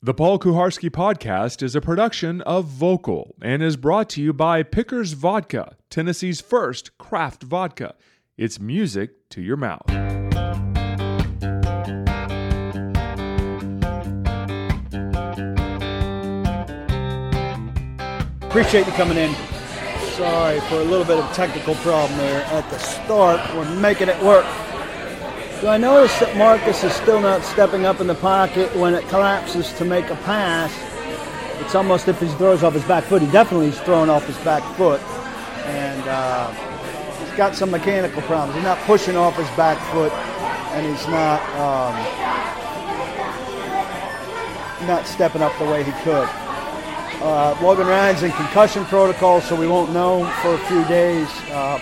The Paul Kuharsky podcast is a production of Vocal and is brought to you by Pickers Vodka, Tennessee's first craft vodka. It's music to your mouth. Appreciate you coming in. Sorry for a little bit of technical problem there at the start. We're making it work. Do I notice that Marcus is still not stepping up in the pocket when it collapses to make a pass? It's almost if he throws off his back foot. He definitely is throwing off his back foot. And uh, he's got some mechanical problems. He's not pushing off his back foot, and he's not um, not stepping up the way he could. Uh, Logan Ryan's in concussion protocol, so we won't know for a few days. Uh,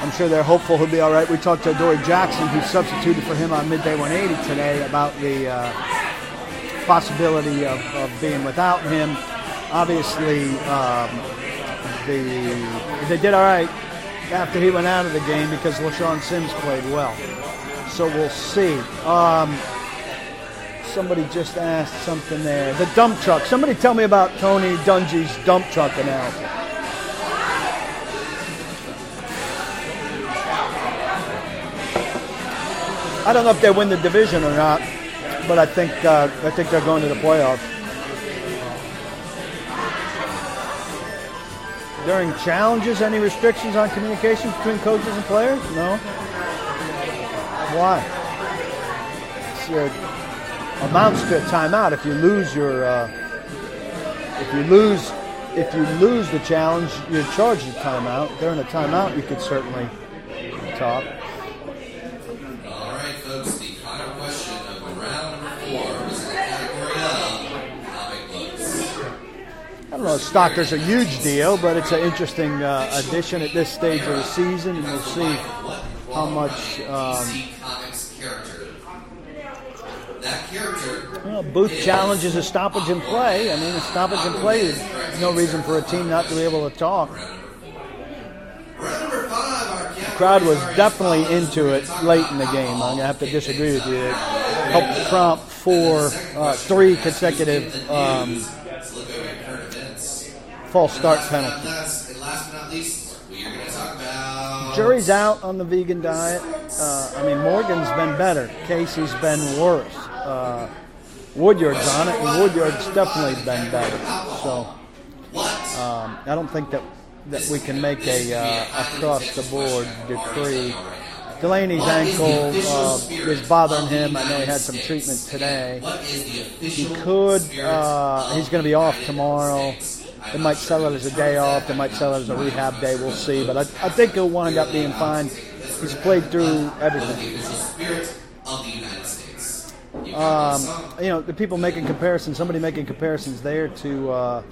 I'm sure they're hopeful he'll be all right. We talked to Dory Jackson, who substituted for him on Midday 180 today, about the uh, possibility of, of, being without him. Obviously, um, the, they did all right after he went out of the game because LeShaun Sims played well. So we'll see. Um, somebody just asked something there. The dump truck. Somebody tell me about Tony Dungy's dump truck analysis. I don't know if they win the division or not, but I think uh, I think they're going to the playoffs. During challenges, any restrictions on communication between coaches and players? No. Why? Your amounts to a timeout if you lose your uh, if you lose if you lose the challenge you're charged a timeout during a timeout you could certainly talk all right folks the final question of round number four is in the category of comic books I don't know if Stalker's a huge deal, but it's an interesting uh, addition at this stage of the season, and we'll see how much um. Well, Booth challenges a stoppage and play. I mean, a stoppage and play is no reason for a team not to be able to talk. The crowd was definitely into it late in the game. I'm going to have to disagree with you. It helped prompt four, uh, three consecutive um, false start penalties. Jury's out on the vegan diet. Uh, I mean, Morgan's been better. Casey's been worse uh, Woodyard's on it, and Woodyard's definitely been better. So um, I don't think that that we can make a uh, across the board decree. Delanie's ankle uh, is bothering him. I know he had some treatment today. He could. Uh, he's going to be off tomorrow. They might sell it as a day off. They might sell it as a rehab day. We'll see. But I, I think he'll wind up being fine. He's played through everything. Um, you know, the people making comparisons, somebody making comparisons there to uh,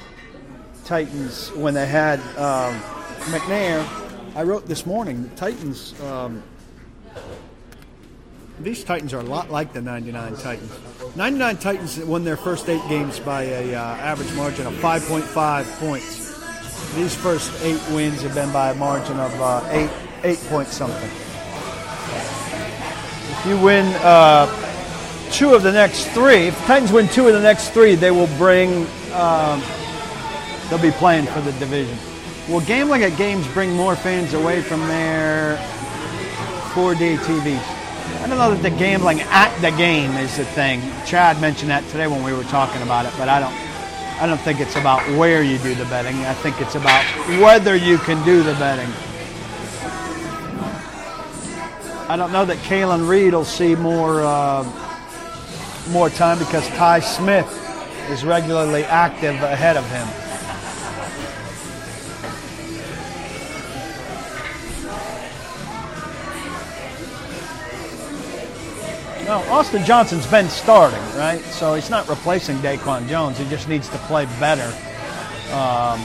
Titans when they had um, McNair. I wrote this morning, Titans, um, these Titans are a lot like the 99 Titans. 99 Titans won their first eight games by a uh, average margin of 5.5 points. These first eight wins have been by a margin of uh, eight, eight point something. If you win uh, two of the next three. If Titans win two of the next three, they will bring. Um, they'll be playing for the division. Will gambling at games bring more fans away from their 4D TVs? I don't know that the gambling at the game is the thing. Chad mentioned that today when we were talking about it, but I don't. I don't think it's about where you do the betting. I think it's about whether you can do the betting. I don't know that Kalan Reed will see more. Uh, more time because Tye Smith is regularly active ahead of him. Well, Austin Johnson's been starting, right? So he's not replacing Daquan Jones. He just needs to play better. Um,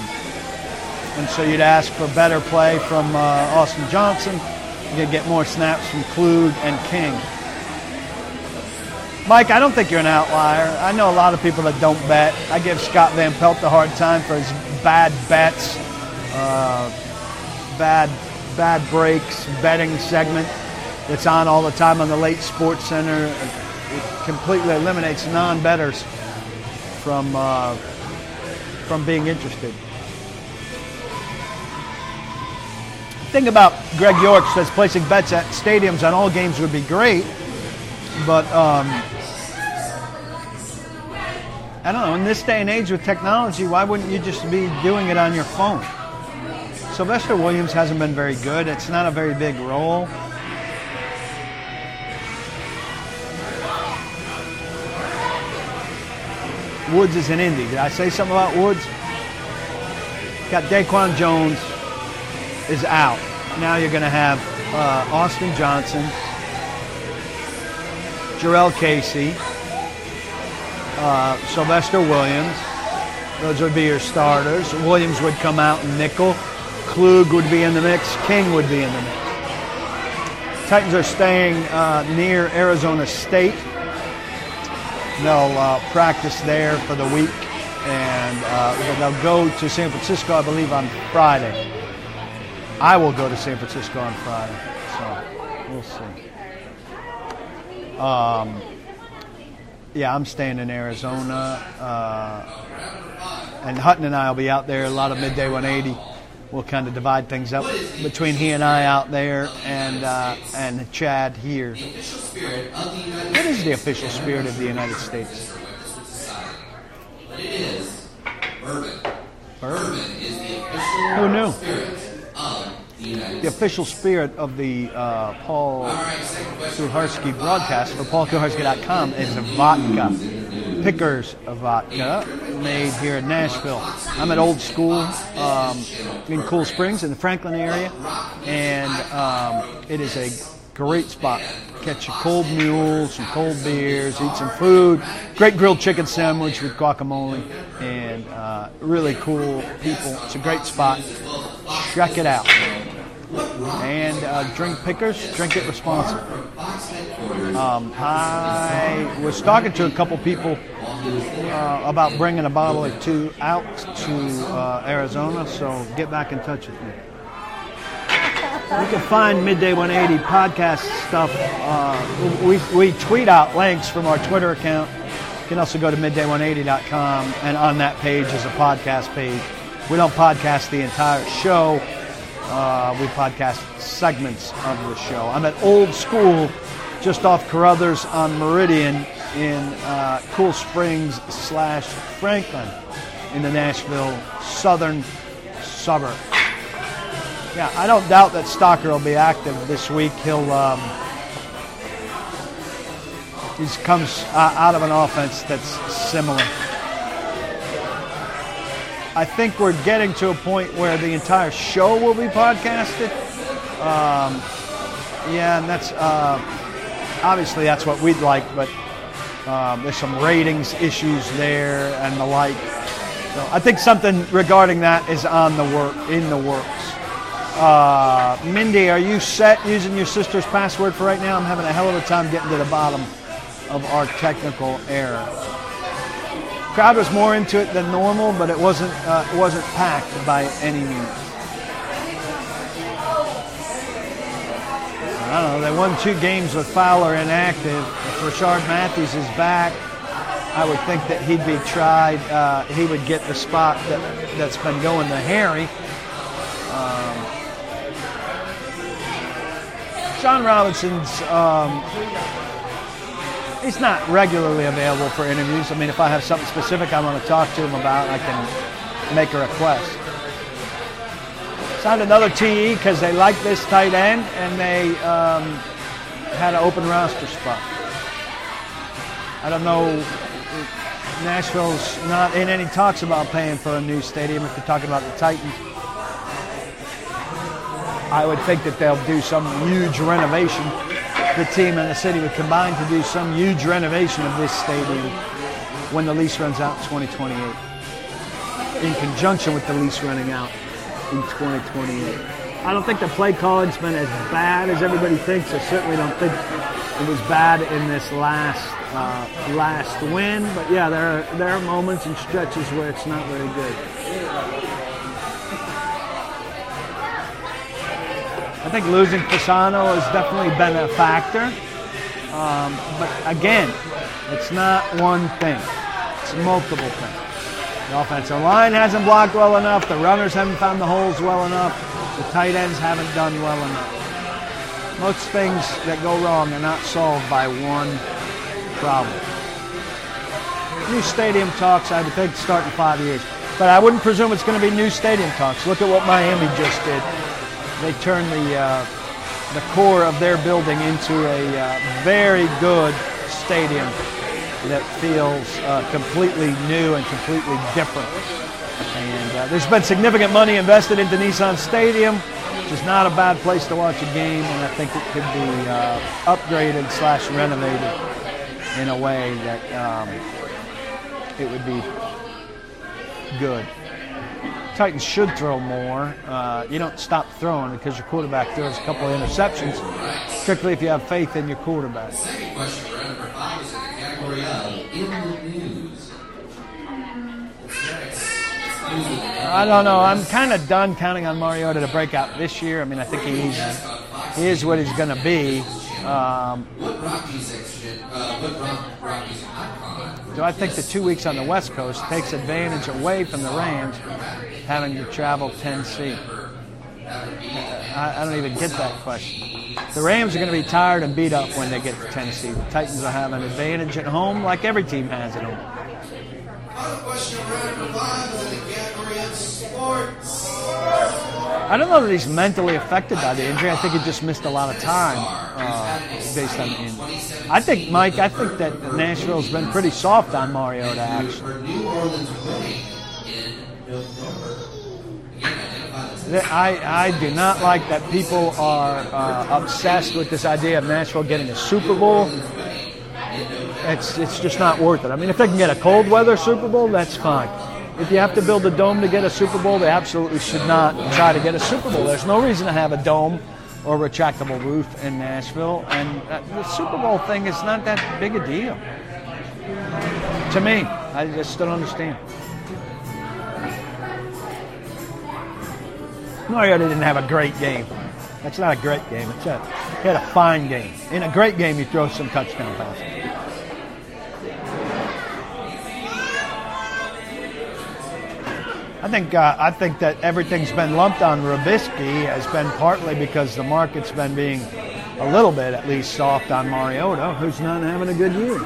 and so you'd ask for better play from uh, Austin Johnson. You'd get more snaps from Klug and King. Mike, I don't think you're an outlier. I know a lot of people that don't bet. I give Scott Van Pelt a hard time for his bad bets, uh, bad bad breaks, betting segment that's on all the time on the late Sports Center. It completely eliminates non-betters from uh, from being interested. Thing about Greg York says placing bets at stadiums on all games would be great, but um, I don't know. In this day and age with technology, why wouldn't you just be doing it on your phone? Sylvester Williams hasn't been very good. It's not a very big role. Woods is an Indy. Did I say something about Woods? Got Daquan Jones is out. Now you're going to have uh, Austin Johnson, Jurrell Casey, uh, Sylvester Williams. Those would be your starters. Williams would come out in nickel. Klug would be in the mix. King would be in the mix. Titans are staying uh, near Arizona State. They'll uh, practice there for the week, and uh, they'll go to San Francisco, I believe, on Friday. I will go to San Francisco on Friday, so we'll see. Um, yeah, I'm staying in Arizona, uh, and Hutton and I will be out there. A lot of midday 180. We'll kind of divide things up between he and I out there, and uh, and Chad here. What is the official spirit of the United States? But it is bourbon. Bourbon. is the official Who knew? spirit of the United States. The official spirit of the uh, Paul All right, second. Kuharsky broadcast for paulkuharsky.com is vodka. Pickers of vodka made here in Nashville. I'm at Old School um, in Cool Springs in the Franklin area, and um, it is a great spot. Catch a cold mule, some cold beers, eat some food. Great grilled chicken sandwich with guacamole, and uh, really cool people. It's a great spot. Check it out and uh, drink pickers, drink it responsibly. Um, I was talking to a couple people uh, about bringing a bottle or two out to uh, Arizona, so get back in touch with me. You can find Midday 180 podcast stuff. Uh, we, we tweet out links from our Twitter account. You can also go to midday180.com, and on that page is a podcast page. We don't podcast the entire show. Uh, we podcast segments of the show. I'm at Old School, just off Carothers on Meridian in uh, Cool Springs slash Franklin in the Nashville southern suburb. Yeah, I don't doubt that Stalker will be active this week. He'll um, he comes uh, out of an offense that's similar. I think we're getting to a point where the entire show will be podcasted. Um, yeah, and that's uh, obviously that's what we'd like, but um, there's some ratings issues there and the like. So I think something regarding that is on the work in the works. Uh, Mindy, are you set using your sister's password for right now? I'm having a hell of a time getting to the bottom of our technical error. Crowd was more into it than normal, but it wasn't uh, wasn't packed by any means. I don't know. They won two games with Fowler inactive. If Rishard Matthews is back, I would think that he'd be tried. Uh, he would get the spot that that's been going to Harry. Um, Sean Robinson's um, he's not regularly available for interviews. I mean, if I have something specific I want to talk to him about, I can make a request. Signed another TE because they like this tight end and they um, had an open roster spot. I don't know. Nashville's not in any talks about paying for a new stadium if you're talking about the Titans. I would think that they'll do some huge renovation. The team and the city would combine to do some huge renovation of this stadium when the lease runs out in 2028. In conjunction with the lease running out in 2028. I don't think the play calling's been as bad as everybody thinks. I certainly don't think it was bad in this last uh, last win. But yeah, there are, there are moments and stretches where it's not very good. I think losing Fasano has definitely been a factor. Um, but again, It's not one thing. It's multiple things. The offensive line hasn't blocked well enough. The runners haven't found the holes well enough. The tight ends haven't done well enough. Most things that go wrong are not solved by one problem. New stadium talks, I would think, start in five years. But I wouldn't presume it's going to be new stadium talks. Look at what Miami just did. They turned the uh, the core of their building into a uh, very good stadium that feels uh, completely new and completely different. And uh, there's been significant money invested into Nissan Stadium, which is not a bad place to watch a game, and I think it could be uh, upgraded slash renovated in a way that um, it would be good. Titans should throw more. Uh, you don't stop throwing because your quarterback throws a couple of interceptions, particularly if you have faith in your quarterback. Second question for number five is in the category of in the news. I don't know. I'm kind of done counting on Mariota to break out this year. I mean, I think he's he is what he's going to be. Um, Do I think the two weeks on the West Coast takes advantage away from the Rams having to travel Tennessee? I, I don't even get that question. The Rams are going to be tired and beat up when they get to Tennessee. The Titans will have an advantage at home, like every team has at home. I don't know that he's mentally affected by the injury. I think he just missed a lot of time uh, based on the. I think, Mike, I think that Nashville's been pretty soft on Mariota, actually. I, I do not like that people are uh, obsessed with this idea of Nashville getting a Super Bowl. It's, it's just not worth it. I mean, if they can get a cold weather Super Bowl, that's fine. If you have to build a dome to get a Super Bowl, they absolutely should not try to get a Super Bowl. There's no reason to have a dome or retractable roof in Nashville, and uh, the Super Bowl thing is not that big a deal. To me, I just don't understand. Mariota didn't have a great game. That's not a great game. It's a, he had a fine game. In a great game, you throw some touchdown passes. I think uh, I think that everything's been lumped on Robiskie has been partly because the market's been being a little bit, at least, soft on Mariota, who's not having a good year.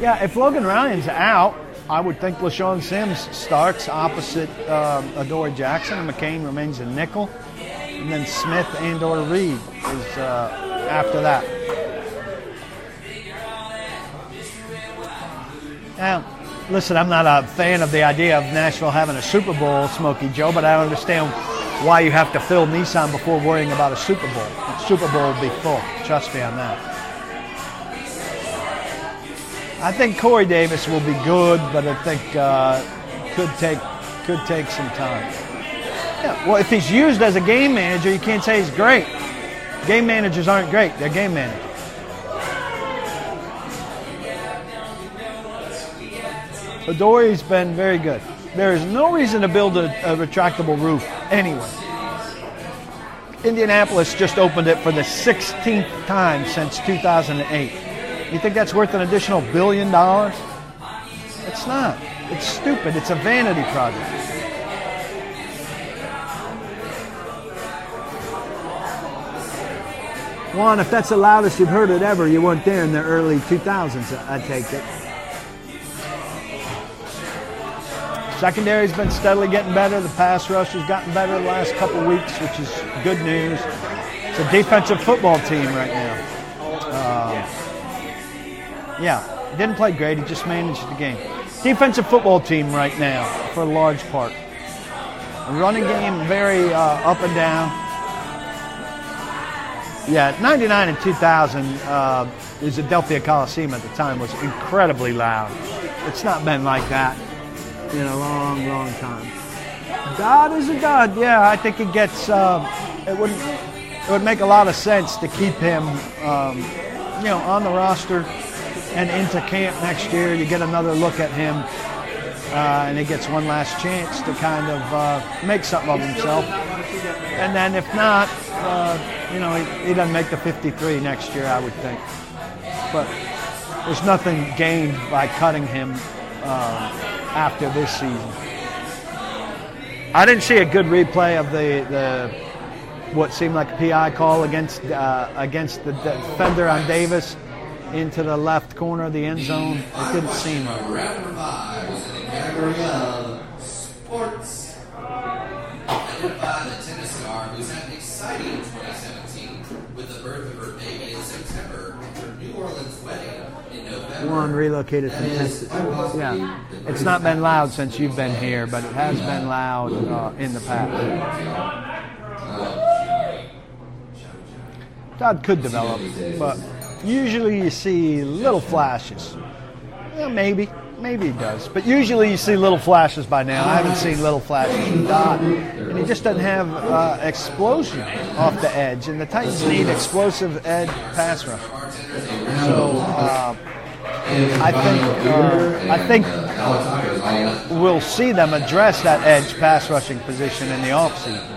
Yeah, if Logan Ryan's out, I would think LeShaun Sims starts opposite um, Adoree Jackson, and McCain remains a nickel, and then Smith and or Reed is uh, after that. Now, listen, I'm not a fan of the idea of Nashville having a Super Bowl, Smokey Joe, but I understand why you have to fill Nissan before worrying about a Super Bowl. The Super Bowl will be full. Trust me on that. I think Corey Davis will be good, but I think uh, could take could take some time. Yeah, well, if he's used as a game manager, you can't say he's great. Game managers aren't great; they're game managers. Adoree's been very good. There is no reason to build a, a retractable roof anyway. Indianapolis just opened it for the 16th time since 2008. You think that's worth an additional billion dollars? It's not. It's stupid. It's a vanity project. Juan, if that's the loudest you've heard it ever, you weren't there in the early 2000s, I take it. Secondary's been steadily getting better. The pass rush has gotten better the last couple weeks, which is good news. It's a defensive football team right now. Uh, yeah, didn't play great. He just managed the game. Defensive football team right now for a large part. Running game very uh, up and down. Yeah, 99 and 2000, uh, the Adelphia Coliseum at the time was incredibly loud. It's not been like that in a long, long time. God is a God. Yeah, I think it gets. Uh, it would. It would make a lot of sense to keep him, um, you know, on the roster and into camp next year. You get another look at him, uh, and he gets one last chance to kind of uh, make something of himself. And then if not, uh, you know, he, he doesn't make the 53 next year, I would think. But there's nothing gained by cutting him uh, after this season. I didn't see a good replay of the, the what seemed like a PI call against uh, against the defender on Davis into the left corner of the end zone. It didn't seem right. Round number five is in the category of sports. Headed by the tennis star who's had an exciting 2017 with the birth of her baby in September and her New Orleans wedding in November. One relocated from Texas. Yeah, it's not been loud since you've been here, but it has been loud uh, in the past. Dodd could develop, but usually you see little flashes. Yeah, maybe, maybe he does, but usually you see little flashes by now. I haven't seen little flashes from Dodd, and he just doesn't have uh, explosion off the edge, and the Titans need explosive edge pass rush. So. Uh, I think uh, I think we'll see them address that edge pass rushing position in the offseason.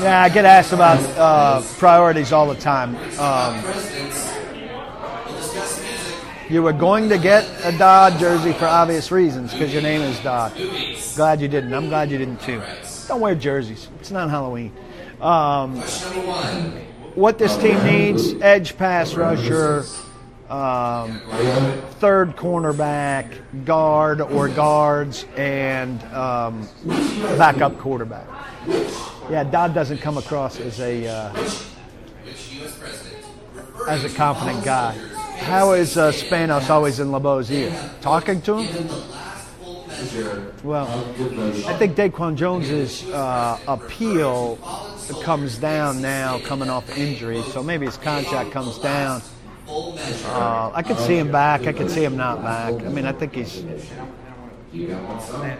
Yeah, I get asked about uh, priorities all the time. Um, you were going to get a Dodd jersey for obvious reasons because your name is Dodd. Glad you didn't. I'm glad you didn't too. Don't wear jerseys. It's not Halloween. Um. What this team needs edge pass rusher, um, third cornerback, guard or guards, and um, backup quarterback. Yeah, Dodd doesn't come across as a uh, as a confident guy. How is uh, Spanos always in LeBeau's ear? Talking to him? Well, I think Daquan Jones's uh, appeal comes down now, coming off injury, so maybe his contract comes down. Uh, I could see him back. I could see him not back. I mean, I think he's a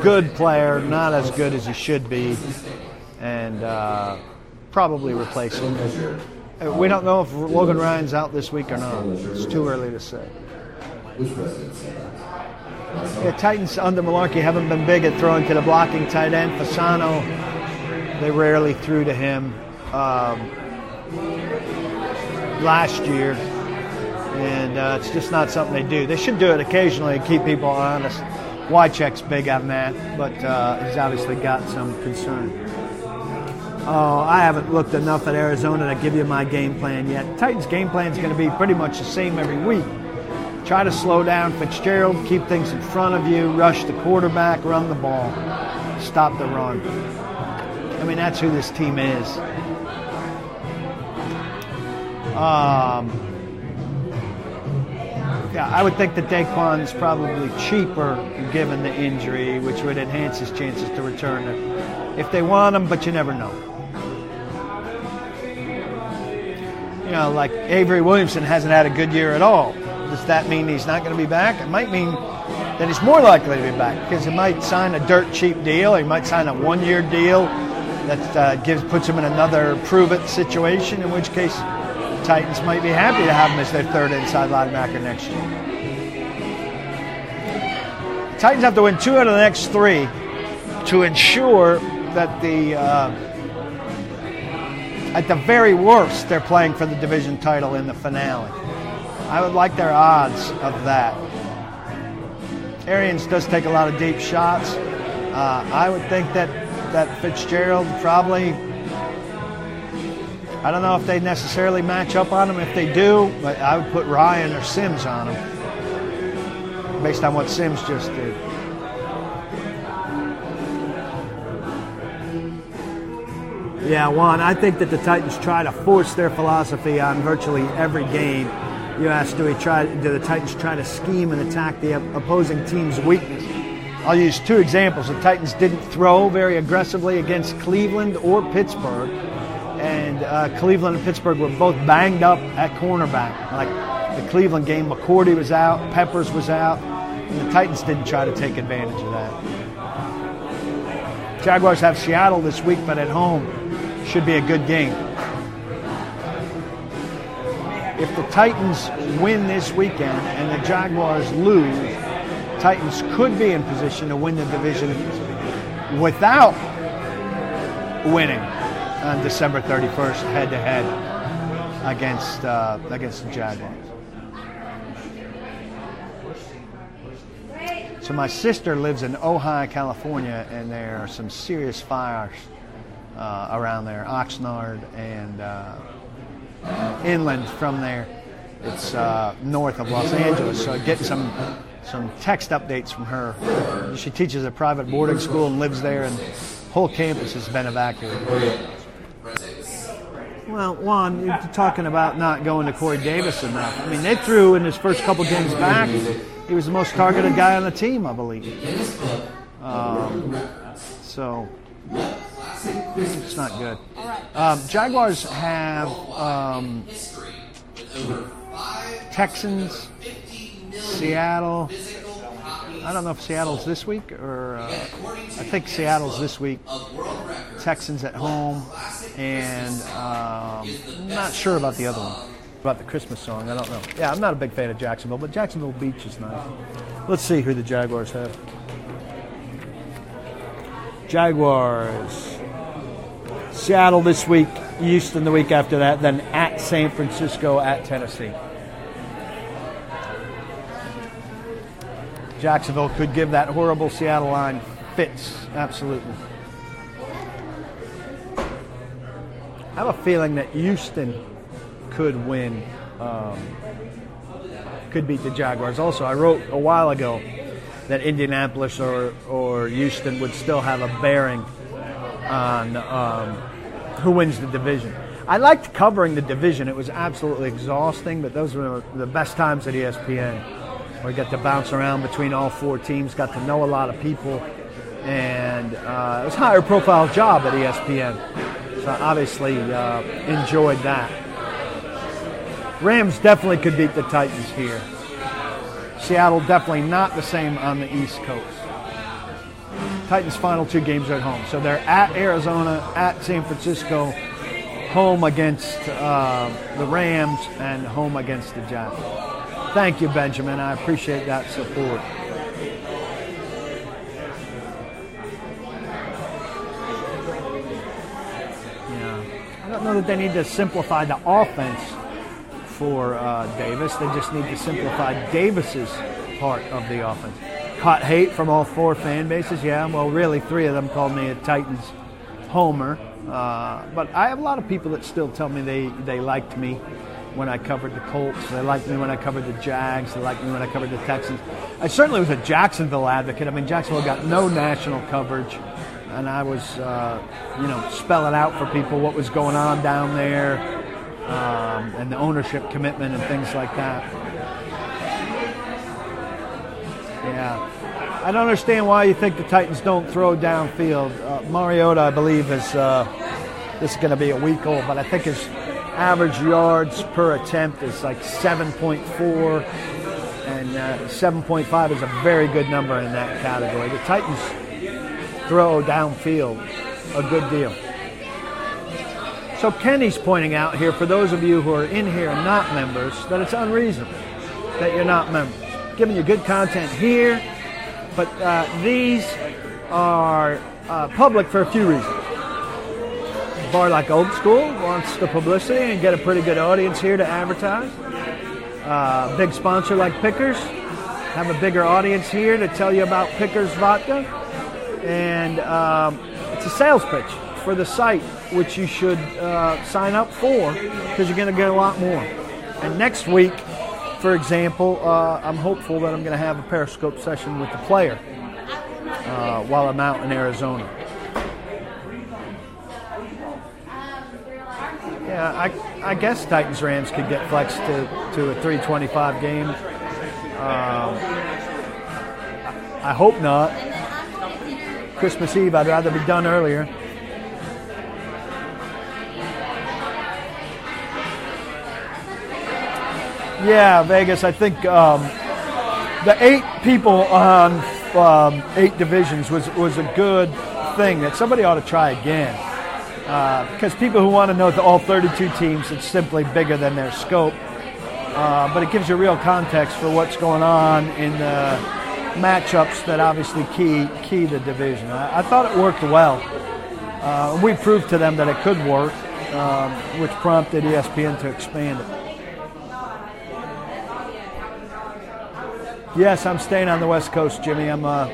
good player, not as good as he should be, and uh, probably replace him. Uh, We don't know if Logan Ryan's out this week or not. It's too early to say. Yeah, Titans under Mularkey haven't been big at throwing to the blocking tight end. Fasano, they rarely threw to him um, last year, and uh, it's just not something they do. They should do it occasionally to keep people honest. Wycheck's big on that, but uh, he's obviously got some concern. Oh, I haven't looked enough at Arizona to give you my game plan yet. Titans' game plan is going to be pretty much the same every week. Try to slow down Fitzgerald, keep things in front of you, rush the quarterback, run the ball, stop the run. I mean, that's who this team is. Um, yeah, I would think that Daquan's probably cheaper given the injury, which would enhance his chances to return if they want him, but you never know. You know, like Avery Williamson hasn't had a good year at all. Does that mean he's not going to be back? It might mean that he's more likely to be back because he might sign a dirt cheap deal. He might sign a one-year deal that uh, gives puts him in another prove-it situation. In which case, Titans might be happy to have him as their third inside linebacker next year. Titans have to win two out of the next three to ensure that the, uh, at the very worst, they're playing for the division title in the finale. I would like their odds of that. Arians does take a lot of deep shots. Uh, I would think that that Fitzgerald probably. I don't know if they necessarily match up on him. If they do, but I would put Ryan or Sims on him, based on what Sims just did. Yeah, Juan, I think that the Titans try to force their philosophy on virtually every game. You asked, do we try? Do the Titans try to scheme and attack the opposing team's weakness? I'll use two examples. The Titans didn't throw very aggressively against Cleveland or Pittsburgh, and uh, Cleveland and Pittsburgh were both banged up at cornerback. Like the Cleveland game, McCourty was out, Peppers was out, and the Titans didn't try to take advantage of that. Jaguars have Seattle this week, but at home should be a good game. If the Titans win this weekend and the Jaguars lose, Titans could be in position to win the division without winning on December 31st, head to head against uh, against the Jaguars. So my sister lives in Ojai, California, and there are some serious fires uh, around there, Oxnard and uh, inland from there. It's uh, north of Los Angeles. So getting some some text updates from her. She teaches at private boarding school and lives there, and whole campus has been evacuated. Well, Juan, you're talking about not going to Corey Davis enough. I mean, they threw in his first couple games back. He was the most targeted guy on the team, I believe. Um, so it's not good. Um, Jaguars have um, Texans, Seattle. I don't know if Seattle's this week or uh, I think Seattle's this week. Texans at home, and um, not sure about the other one. About the Christmas song, I don't know. Yeah, I'm not a big fan of Jacksonville, but Jacksonville Beach is nice. Let's see who the Jaguars have. Jaguars. Seattle this week, Houston the week after that, then at San Francisco, at Tennessee. Jacksonville could give that horrible Seattle line fits, absolutely. I have a feeling that Houston could win, um, could beat the Jaguars. Also, I wrote a while ago that Indianapolis or, or Houston would still have a bearing on um, who wins the division. I liked covering the division. It was absolutely exhausting, but those were the best times at ESPN. We got to bounce around between all four teams, got to know a lot of people, and uh, it was a higher profile job at ESPN. So I obviously uh, enjoyed that. Rams definitely could beat the Titans here. Seattle definitely not the same on the East Coast. Titans' final two games are at home. So they're at Arizona, at San Francisco, home against uh, the Rams, and home against the Giants. Thank you, Benjamin. I appreciate that support. Yeah. I don't know that they need to simplify the offense for uh, Davis. They just need to simplify Davis's part of the offense. Caught hate from all four fan bases. Yeah, well, really, three of them called me a Titans homer. Uh, but I have a lot of people that still tell me they, they liked me when I covered the Colts. They liked me when I covered the Jags. They liked me when I covered the Texans. I certainly was a Jacksonville advocate. I mean, Jacksonville got no national coverage, and I was, uh, you know, spelling out for people what was going on down there um, and the ownership commitment and things like that. Yeah. I don't understand why you think the Titans don't throw downfield. Uh, Mariota, I believe, is uh, this is going to be a week old, but I think his average yards per attempt is like 7.4, and uh, 7.5 is a very good number in that category. The Titans throw downfield a good deal. So Kenny's pointing out here, for those of you who are in here and not members, that it's unreasonable that you're not members. Giving you good content here, but uh, these are uh, public for a few reasons. Bar like Old School wants the publicity and get a pretty good audience here to advertise. Uh, big sponsor like Pickers have a bigger audience here to tell you about Pickers vodka, and um, it's a sales pitch for the site, which you should uh, sign up for because you're going to get a lot more. And next week, for example, uh, I'm hopeful that I'm going to have a Periscope session with the player uh, while I'm out in Arizona. Yeah, I, I guess Titans Rams could get flexed to, to a 325 game. Um, I hope not. Christmas Eve, I'd rather be done earlier. Yeah, Vegas. I think um, the eight people on um, eight divisions was was a good thing that somebody ought to try again. Uh, because people who want to know the all 32 teams, it's simply bigger than their scope. Uh, but it gives you real context for what's going on in the matchups that obviously key key the division. I, I thought it worked well. Uh, we proved to them that it could work, um, which prompted ESPN to expand it. Yes, I'm staying on the West Coast, Jimmy. I'm uh,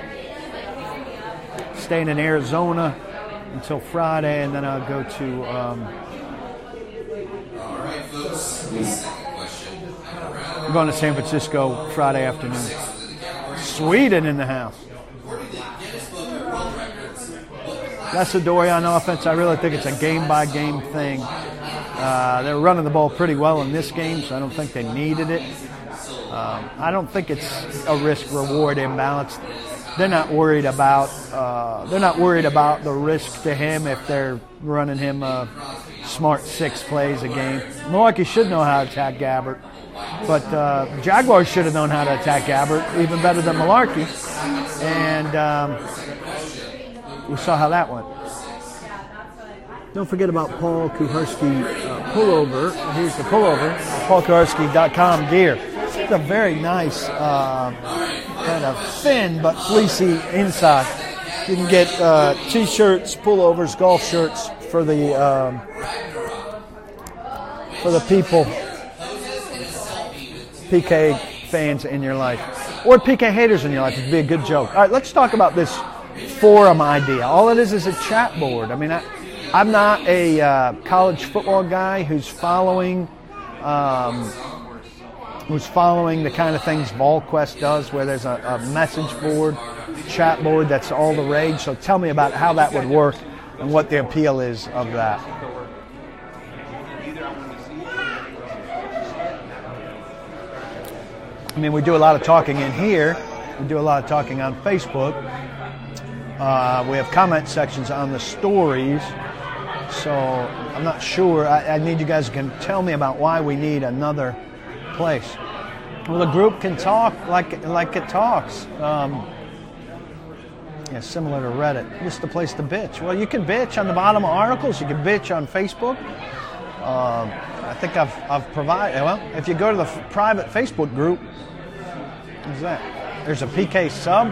staying in Arizona until Friday, and then I'll go to. Um, All right, folks. The second question. I'm going to San Francisco Friday afternoon. Sweden in the house. according to Guinness Book of World Records, what That's the Dory on offense. I really think it's a game by game thing. Uh, they're running the ball pretty well in this game, so I don't think they needed it. Um, I don't think it's a risk reward imbalance. They're not worried about uh, they're not worried about the risk to him if they're running him a smart six plays a game. Mularkey should know how to attack Gabbert, but uh, Jaguars should have known how to attack Gabbert even better than Mularkey, and um, we saw how that went. Don't forget about Paul Kuharsky uh, pullover. Here's the pullover. PaulKuharsky.com gear. It's a very nice, uh, kind of thin but fleecy inside. You can get uh, t-shirts, pullovers, golf shirts for the um, for the people, PK fans in your life, or PK haters in your life. It'd be a good joke. All right, let's talk about this forum idea. All it is is a chat board. I mean, I, I'm not a uh, college football guy who's following. Um, who's following the kind of things VolQuest does, where there's a, a message board, chat board that's all the rage. So tell me about how that would work and what the appeal is of that. I mean, we do a lot of talking in here. We do a lot of talking on Facebook. Uh, we have comment sections on the stories. So I'm not sure. I, I need you guys to tell me about why we need another place. Well, the group can talk like like it talks. Um, yeah, similar to Reddit, just a place to bitch. Well, you can bitch on the bottom of articles. You can bitch on Facebook. Um, I think I've I've provided. Well, if you go to the f- private Facebook group, what's that? There's a PK sub.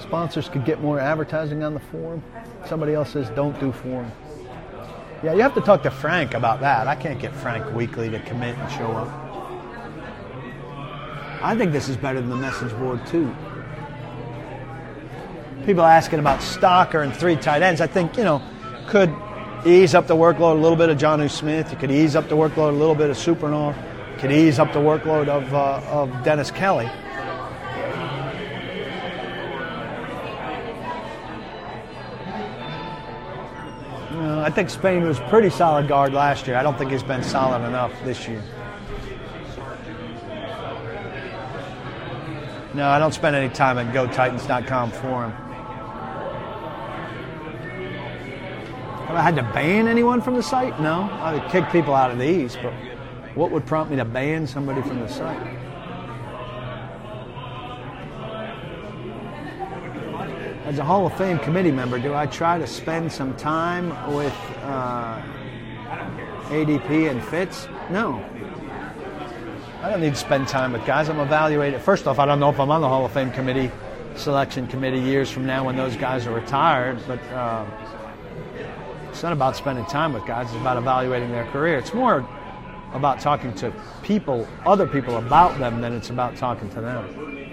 Sponsors could get more advertising on the forum. Somebody else says don't do forum. Yeah, you have to talk to Frank about that. I can't get Frank Weekly to commit and show up. I think this is better than the message board too. People asking about Stalker and three tight ends. I think you know could ease up the workload a little bit of Jonnu Smith. You could ease up the workload a little bit of Supernaw. Could ease up the workload of uh, of Dennis Kelly. I think Spain was pretty solid guard last year. I don't think he's been solid enough this year. No, I don't spend any time at GoTitans.com forum. Have I had to ban anyone from the site? No. I would kick people out of these, but what would prompt me to ban somebody from the site? As a Hall of Fame committee member, do I try to spend some time with uh, ADP and Fitz? No. I don't need to spend time with guys. I'm evaluated. First off, I don't know if I'm on the Hall of Fame committee, selection committee years from now when those guys are retired, but uh, it's not about spending time with guys. It's about evaluating their career. It's more about talking to people, other people about them, than it's about talking to them.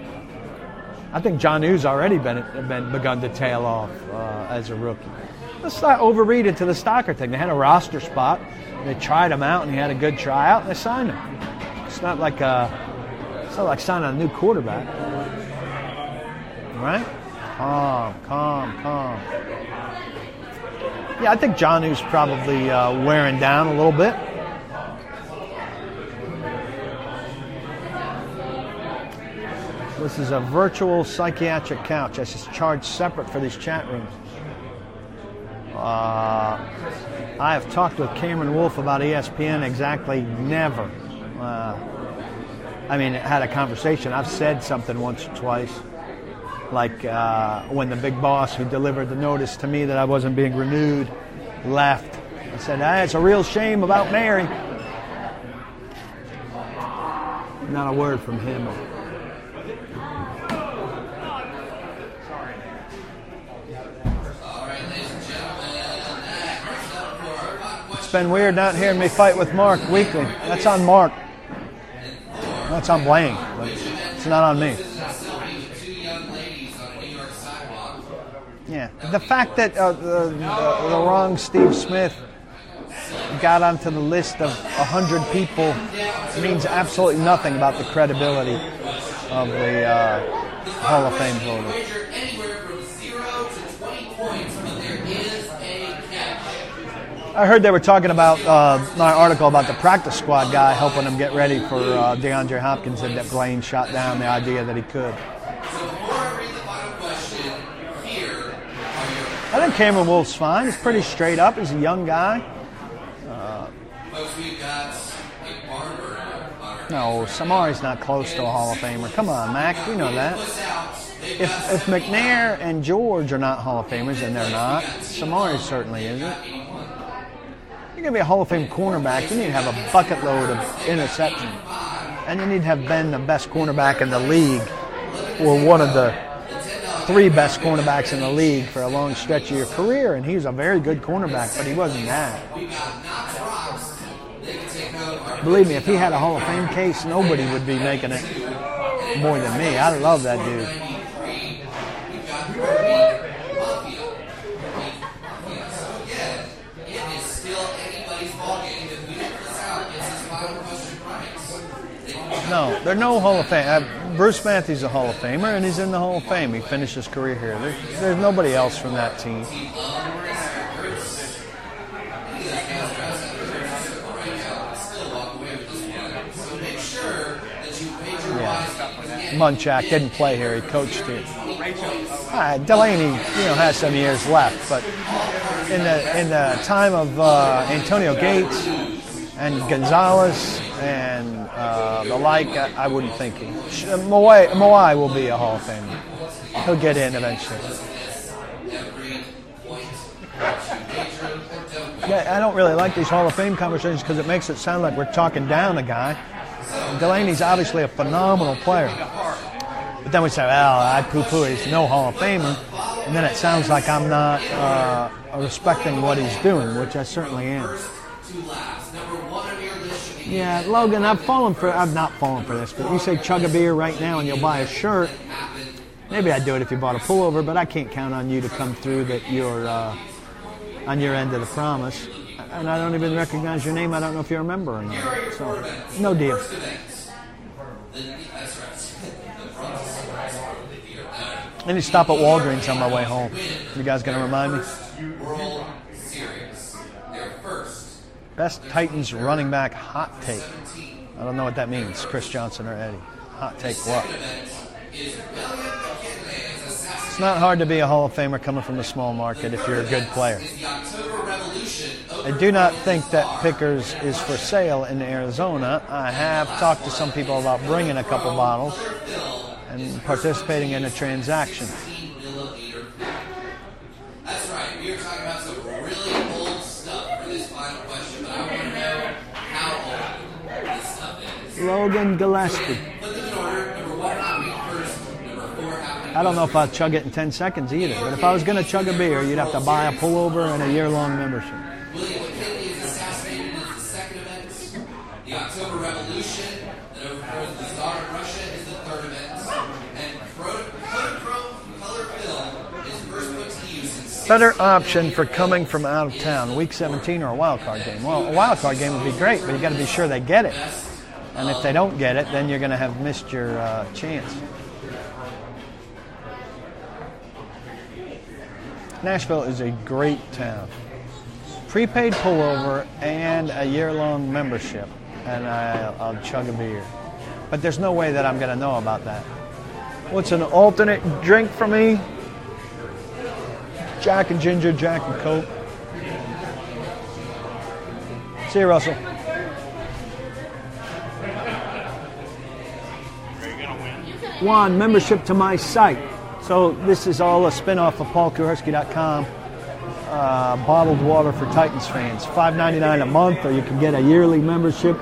I think John Hughes already been, been begun to tail off uh, as a rookie. Let's not overread it to the Stalker thing. They had a roster spot. They tried him out, and he had a good tryout, and they signed him. It's not like a, it's not like signing a new quarterback, right? Calm, calm, calm. Yeah, I think John Hughes probably uh, wearing down a little bit. This is a virtual psychiatric couch. This is charged separate for these chat rooms. Uh, I have talked with Cameron Wolfe about ESPN exactly never. Uh, I mean, had a conversation. I've said something once or twice, like uh, when the big boss who delivered the notice to me that I wasn't being renewed left. I said, ah, "It's a real shame about Mary." Not a word from him. Been weird not hearing me fight with Mark weekly. That's on Mark. That's on Blaine. But it's not on me. Yeah, the fact that uh, the, the, the wrong Steve Smith got onto the list of 100 people means absolutely nothing about the credibility of the uh, Hall of Fame voter. I heard they were talking about uh, my article about the practice squad guy helping them get ready for uh, DeAndre Hopkins and that Blaine shot down the idea that he could. I think Cameron Wolfe's fine. He's pretty straight up. He's a young guy. our No, Samari's not close to a Hall of Famer. Come on, Mac. We know that. If, if McNair and George are not Hall of Famers, and they're not, Samari certainly isn't. You're going to be a Hall of Fame cornerback. You need to have a bucket load of interceptions. And you need to have been the best cornerback in the league, or one of the three best cornerbacks in the league for a long stretch of your career. And he was a very good cornerback, but he wasn't that. Believe me, if he had a Hall of Fame case, nobody would be making it more than me. I love that dude. It is still anybody's ballgame. If we didn't miss out, it's his final question No, there's no Hall of Fame. Uh, Bruce Matthews a Hall of Famer, and he's in the Hall of Fame. He finished his career here. There's, there's nobody else from that team. Munchak didn't play here. He coached here. Uh, Delanie, you know, has some years left, but in the in the time of uh, Antonio Gates and Gonzalez and uh, the like, I, I wouldn't think he. Mawae, Mawae will be a Hall of Famer. He'll get in eventually. Yeah, I don't really like these Hall of Fame conversations because it makes it sound like we're talking down a guy. Delanie's obviously a phenomenal player. But then we say, well, I poo-poo, he's no Hall of Famer. And then it sounds like I'm not uh, respecting what he's doing, which I certainly am. Yeah, Logan, I've fallen for, I've not fallen for this, but you say chug a beer right now and you'll buy a shirt. Maybe I'd do it if you bought a pullover, but I can't count on you to come through that you're uh, on your end of the promise. And I don't even recognize your name. I don't know if you remember or not. So, no deal. I need to stop at Walgreens on my way home. You guys gonna remind me? Best Titans running back hot take. I don't know what that means. Chris Johnson or Eddie. Hot take what? It's not hard to be a Hall of Famer coming from a small market if you're a good player. The. I do not think that Pickers is for sale in Arizona. I have talked to some people about bringing a couple bottles and participating in a transaction. That's right. We are talking about some really old stuff for this final question, but I want to know how old this stuff is. Logan Gillespie. Put them in order. Number one, not being first. Number four, Gillespie. I don't know if I'd chug it in 10 seconds either, but if I was going to chug a beer, you'd have to buy a pullover and a year long membership. William McKinley is assassinated is the second event. The October Revolution that overthrows the Tsar of Russia is the third event. And Proto- Kodachrome color film is first put to use in six Better option for coming from out of town, week 17 or a wild card game. Well, a wild card game would be great, but you got to be sure they get it. And if they don't get it, then you're going to have missed your uh, chance. Nashville is a great town. Prepaid pullover and a year long membership, and I, I'll chug a beer. But there's no way that I'm going to know about that. What's an alternate drink for me? Jack and Ginger, Jack and Coke. See you, Russell. One, membership to my site. So this is all a spin-off of paulkuharsky.com. Uh, bottled water for Titans fans. $5.99 a month, or you can get a yearly membership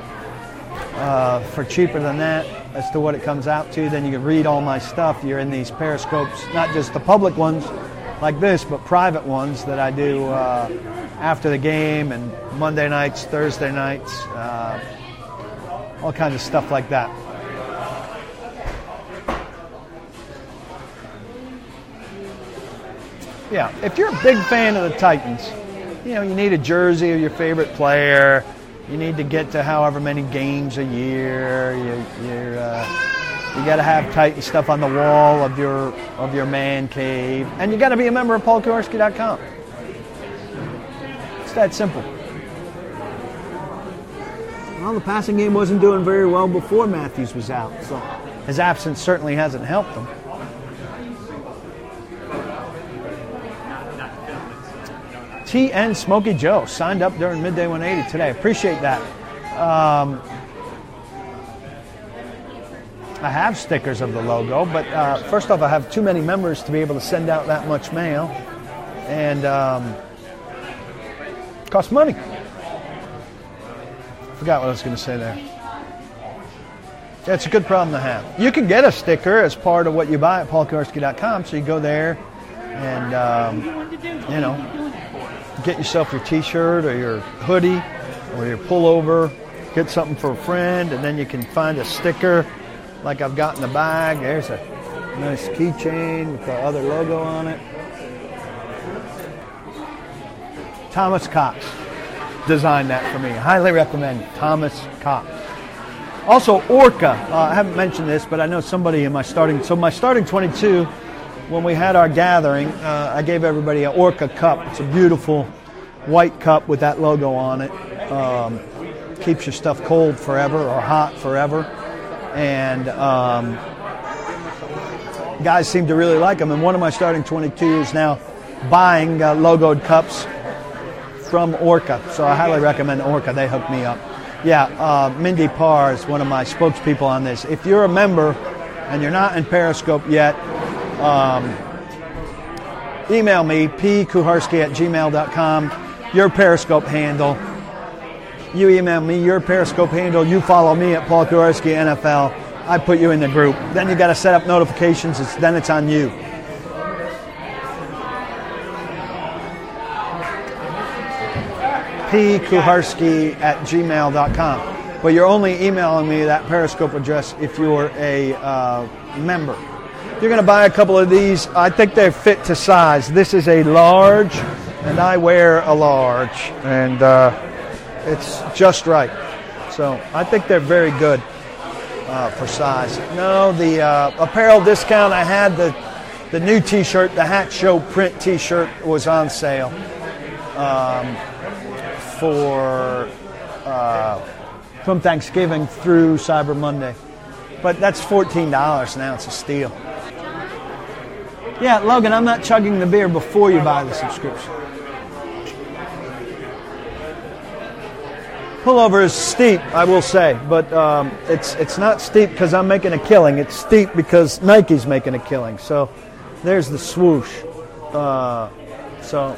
uh, for cheaper than that. as to what it comes out to. Then you can read all my stuff. You're in these periscopes, not just the public ones like this, but private ones that I do uh, after the game and Monday nights, Thursday nights, uh, all kinds of stuff like that. Yeah, if you're a big fan of the Titans, you know, you need a jersey of your favorite player. You need to get to however many games a year. You, you're, uh, you got to have Titan stuff on the wall of your of your man cave, and you got to be a member of PaulKuharsky.com. It's that simple. Well, the passing game wasn't doing very well before Matthews was out, so his absence certainly hasn't helped them. TN Smokey Joe signed up during Midday 180 today. Appreciate that. Um, I have stickers of the logo, but uh, first off, I have too many members to be able to send out that much mail, and um, costs money. Forgot what I was going to say there. It's a good problem to have. You can get a sticker as part of what you buy at paulkuharsky.com, so you go there and, um, you know, get yourself your t-shirt or your hoodie or your pullover, get something for a friend, and then you can find a sticker like I've got in the bag. There's a nice keychain with the other logo on it. Thomas Cox designed that for me. Highly recommend Thomas Cox. Also, Orca. Uh, I haven't mentioned this, but I know somebody in my starting. So my starting 22 when we had our gathering, uh, I gave everybody an Orca cup. It's a beautiful white cup with that logo on it. Um, keeps your stuff cold forever or hot forever. And um, guys seem to really like them. And one of my starting 22 is now buying uh, logoed cups from Orca. So I highly recommend Orca. They hooked me up. Yeah, uh, Mindy Parr is one of my spokespeople on this. If you're a member and you're not in Periscope yet, um, email me, pkuharsky at gmail.com, your Periscope handle. You email me your Periscope handle. You follow me at Paul Kuharsky NFL. I put you in the group. Then you got to set up notifications. It's, then it's on you. pkuharsky at gmail.com. But you're only emailing me that Periscope address if you're a uh, member. You're going to buy a couple of these. I think they fit to size. This is a large, and I wear a large, and uh, it's just right. So I think they're very good uh, for size. No, the uh, apparel discount I had the the new T-shirt, the Hatch Show print T-shirt was on sale um, for uh, from Thanksgiving through Cyber Monday, but that's fourteen dollars now. It's a steal. Yeah, Logan, I'm not chugging the beer before you buy the subscription. Pullover is steep, I will say, but um, it's it's not steep because I'm making a killing. It's steep because Nike's making a killing. So there's the swoosh. Uh, so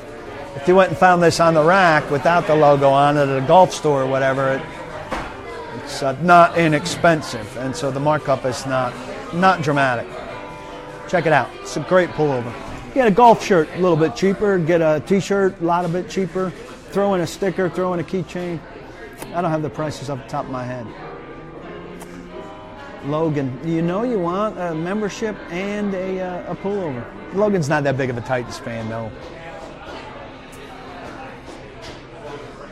if you went and found this on the rack without the logo on it at a golf store or whatever, it, it's uh, not inexpensive, and so the markup is not not dramatic. Check it out. It's a great pullover. Get a golf shirt a little bit cheaper. Get a t-shirt a lot of bit cheaper. Throw in a sticker. Throw in a keychain. I don't have the prices off the top of my head. Logan, you know you want a membership and a, uh, a pullover. Logan's not that big of a Titans fan, though.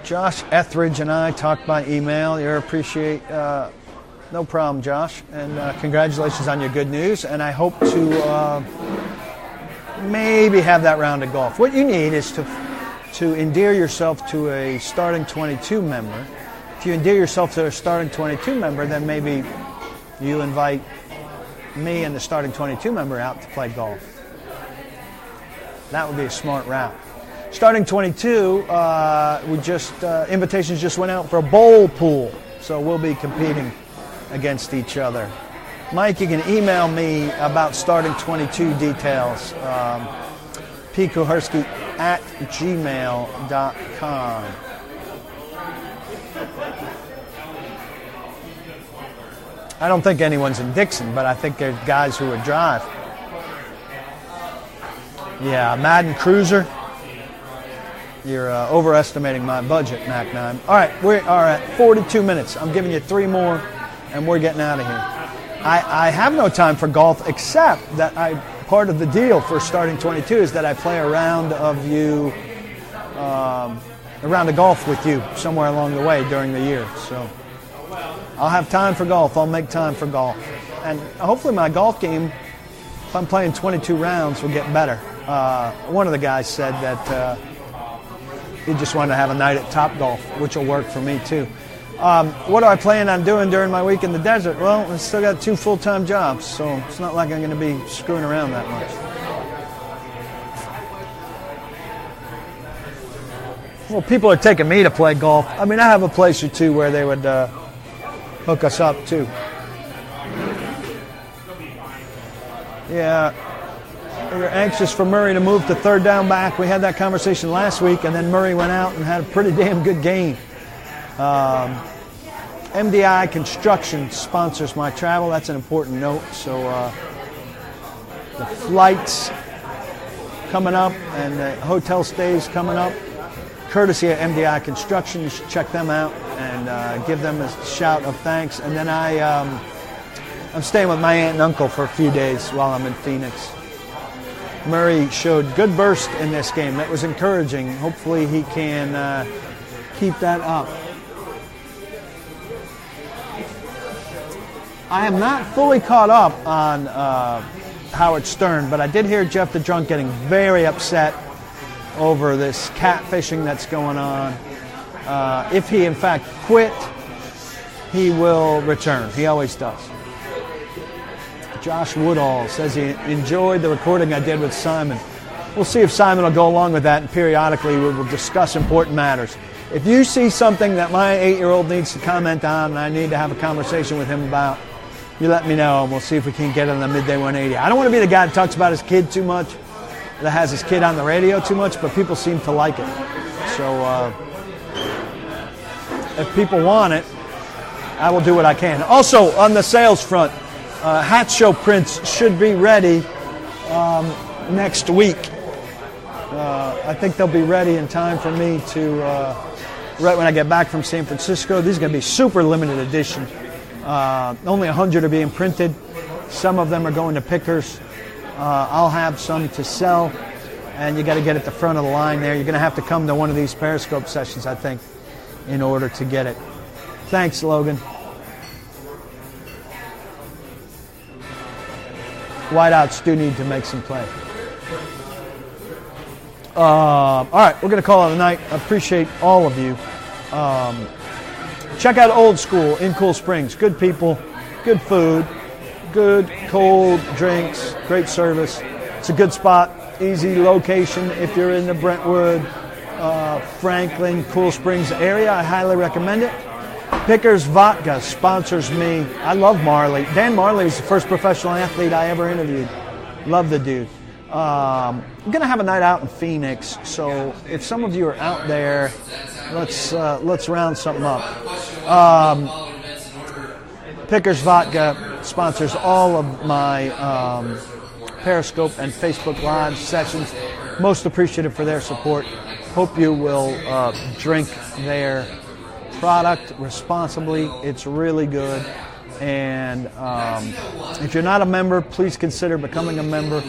Josh Etheridge and I talked by email. You appreciate uh, no problem, Josh. And uh, congratulations on your good news. And I hope to uh, maybe have that round of golf. What you need is to to endear yourself to a starting 22 member. If you endear yourself to a starting 22 member, then maybe you invite me and the starting 22 member out to play golf. That would be a smart route. Starting 22, uh, we just uh, invitations just went out for a bowl pool, so we'll be competing against each other. Mike, you can email me about starting 22 details. Um, pkuharsky at gmail.com. I don't think anyone's in Dixon, but I think there's guys who would drive. Yeah, Madden Cruiser. You're uh, overestimating my budget, Mac 9. All right, we are at 42 minutes. I'm giving you three more, and we're getting out of here. I, I have no time for golf except that I part of the deal for starting 22 is that I play a round of you, um, a round of golf with you somewhere along the way during the year. So I'll have time for golf. I'll make time for golf, and hopefully my golf game, if I'm playing 22 rounds, will get better. Uh, one of the guys said that. Uh, he just wanted to have a night at Top Golf, which will work for me too. Um, what do I plan on doing during my week in the desert? Well, I still got two full time jobs, so it's not like I'm going to be screwing around that much. Well, people are taking me to play golf. I mean, I have a place or two where they would uh, hook us up too. Yeah, we were anxious for Murray to move to third down back. We had that conversation last week, and then Murray went out and had a pretty damn good game. Um, MDI Construction sponsors my travel. That's an important note. So uh, the flights coming up and the hotel stays coming up, courtesy of MDI Construction. You should check them out and uh, give them a shout of thanks. And then I, um, I'm staying with my aunt and uncle for a few days while I'm in Phoenix. Murray showed good burst in this game. That was encouraging. Hopefully, he can uh, keep that up. I am not fully caught up on uh, Howard Stern, but I did hear Jeff the Drunk getting very upset over this catfishing that's going on. Uh, if he, in fact, quit, he will return. He always does. Josh Woodall says he enjoyed the recording I did with Simon. We'll see if Simon will go along with that, and periodically we will discuss important matters. If you see something that my eight year old needs to comment on and I need to have a conversation with him about, you let me know and we'll see if we can get on the midday 180. I don't want to be the guy that talks about his kid too much, that has his kid on the radio too much, but people seem to like it. So uh, if people want it, I will do what I can. Also, on the sales front, uh, Hatch Show prints should be ready um, next week. Uh, I think they'll be ready in time for me to, uh, right when I get back from San Francisco. These are going to be super limited edition. Uh, only 100 are being printed. Some of them are going to pickers. Uh, I'll have some to sell, and you got to get at the front of the line there. You're going to have to come to one of these Periscope sessions, I think, in order to get it. Thanks, Logan. Whiteouts do need to make some play. Um, all right, we're going to call it a night. I appreciate all of you. Um, check out Old School in Cool Springs. Good people, good food, good cold drinks, great service. It's a good spot, easy location if you're in the Brentwood, uh, Franklin, Cool Springs area. I highly recommend it. Pickers Vodka sponsors me. I love Marley. Dan Marley is the first professional athlete I ever interviewed. Love the dude. Um, I'm gonna have a night out in Phoenix, so if some of you are out there, let's uh, let's round something up. Um, Pickers Vodka sponsors all of my um, Periscope and Facebook Live sessions. Most appreciative for their support. Hope you will uh, drink their product responsibly. It's really good. And um, if you're not a member, please consider becoming a member.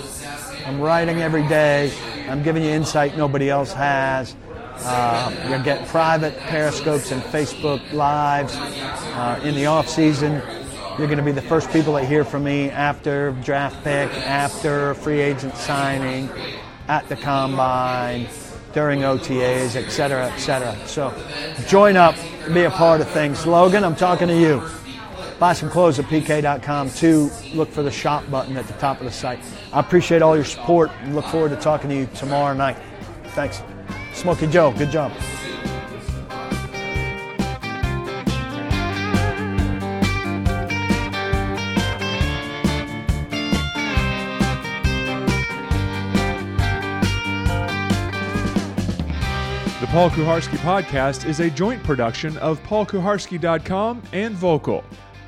I'm writing every day. I'm giving you insight nobody else has. Uh, you're getting private periscopes and Facebook lives uh, in the off season. You're going to be the first people that hear from me after draft pick, after free agent signing, at the combine, during OTAs, et cetera, et cetera. So join up, be a part of things. Logan, I'm talking to you. Buy some clothes at pk.com too. Look for the shop button at the top of the site. I appreciate all your support and look forward to talking to you tomorrow night. Thanks. Smokey Joe, good job. The Paul Kuharsky Podcast is a joint production of paulkuharsky.com and Vokal.